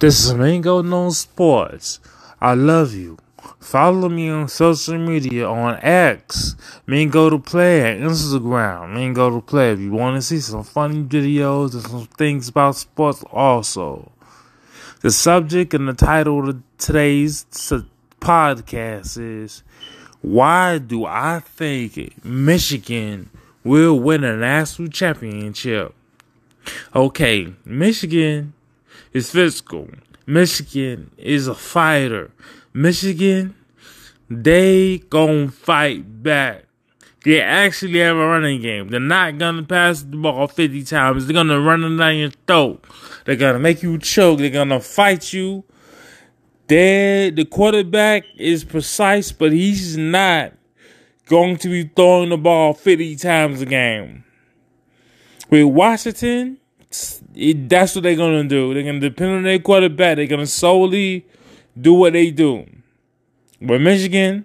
This is Mingo No Sports. I love you. Follow me on social media on X, Mingo to Play, and Instagram, Mingo to Play. If you want to see some funny videos and some things about sports, also. The subject and the title of today's podcast is Why Do I Think Michigan Will Win a National Championship? Okay, Michigan is physical. Michigan is a fighter. Michigan, they gonna fight back. They actually have a running game. They're not gonna pass the ball 50 times. They're gonna run it down your throat. They're gonna make you choke. They're gonna fight you. They, the quarterback is precise, but he's not going to be throwing the ball 50 times a game. With Washington, it, that's what they're gonna do. They're gonna depend on their quarterback. They're gonna solely do what they do. But Michigan,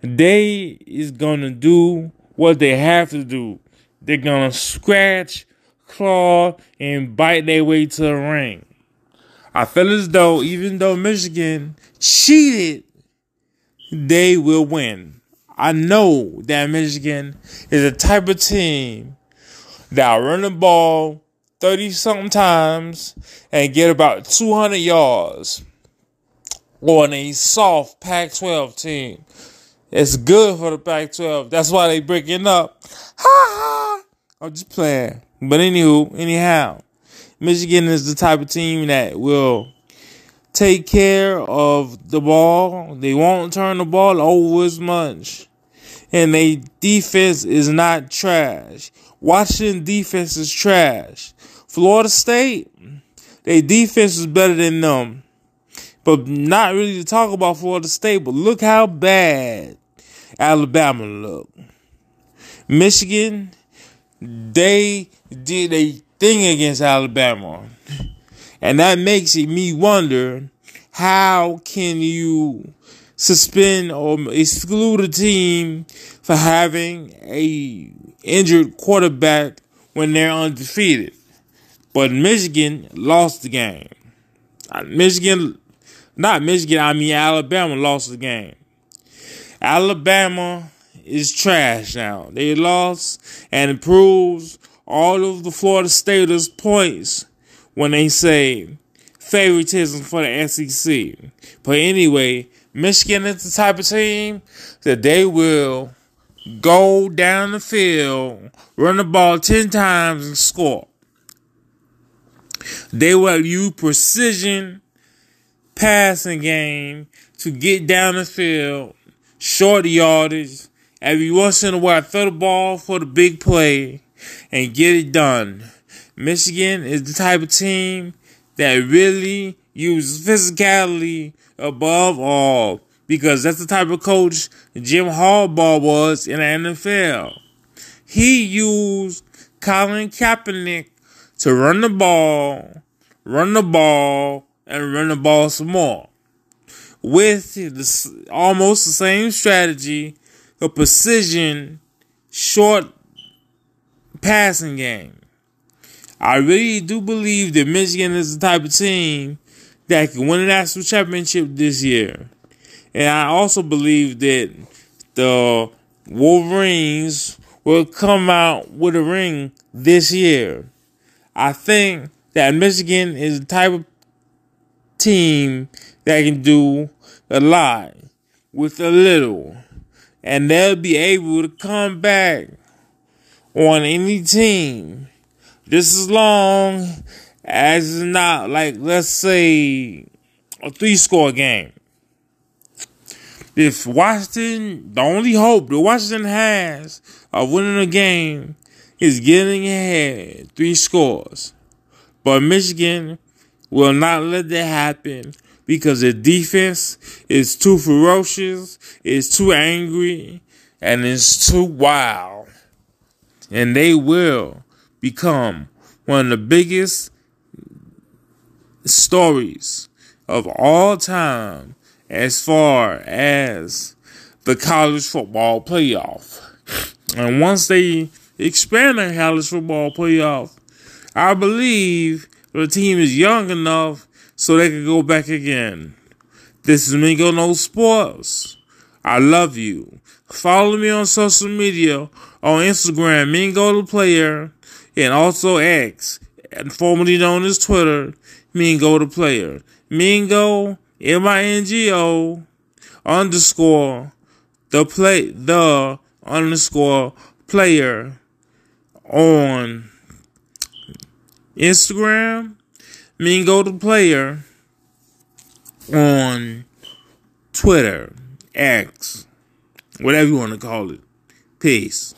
they is gonna do what they have to do. They're gonna scratch, claw, and bite their way to the ring. I feel as though even though Michigan cheated, they will win. I know that Michigan is a type of team that run the ball 30 something times and get about 200 yards on a soft Pac 12 team. It's good for the Pac 12. That's why they breaking up. Ha ha! I'm just playing. But anywho, anyhow, Michigan is the type of team that will take care of the ball. They won't turn the ball over as much. And their defense is not trash. Washington defense is trash. Florida State, their defense is better than them. But not really to talk about Florida State, but look how bad Alabama look. Michigan, they did a thing against Alabama. And that makes me wonder how can you suspend or exclude a team for having a injured quarterback when they're undefeated? But Michigan lost the game. Uh, Michigan, not Michigan, I mean Alabama lost the game. Alabama is trash now. They lost and it proves all of the Florida Staters points when they say favoritism for the SEC. But anyway, Michigan is the type of team that they will go down the field, run the ball 10 times and score. They will use precision passing game to get down the field, short yardage. Every once in a while, throw the ball for the big play and get it done. Michigan is the type of team that really uses physicality above all because that's the type of coach Jim Harbaugh was in the NFL. He used Colin Kaepernick to run the ball, run the ball, and run the ball some more. With the, almost the same strategy, a precision, short passing game. I really do believe that Michigan is the type of team that can win a national championship this year. And I also believe that the Wolverines will come out with a ring this year. I think that Michigan is the type of team that can do a lot with a little. And they'll be able to come back on any team just as long as it's not like, let's say, a three score game. If Washington, the only hope that Washington has of winning a game is getting ahead three scores. But Michigan will not let that happen because the defense is too ferocious, it's too angry, and it's too wild. And they will become one of the biggest stories of all time as far as the college football playoff. And once they expand the college football playoff, I believe the team is young enough so they can go back again. This is Mingo No Sports. I love you. Follow me on social media on Instagram, Mingo the Player, and also X, formerly known as Twitter, Mingo the Player. Mingo, M-I-N-G-O, underscore, the play, the underscore player on Instagram, Mingo the Player on Twitter, X, whatever you want to call it. Peace.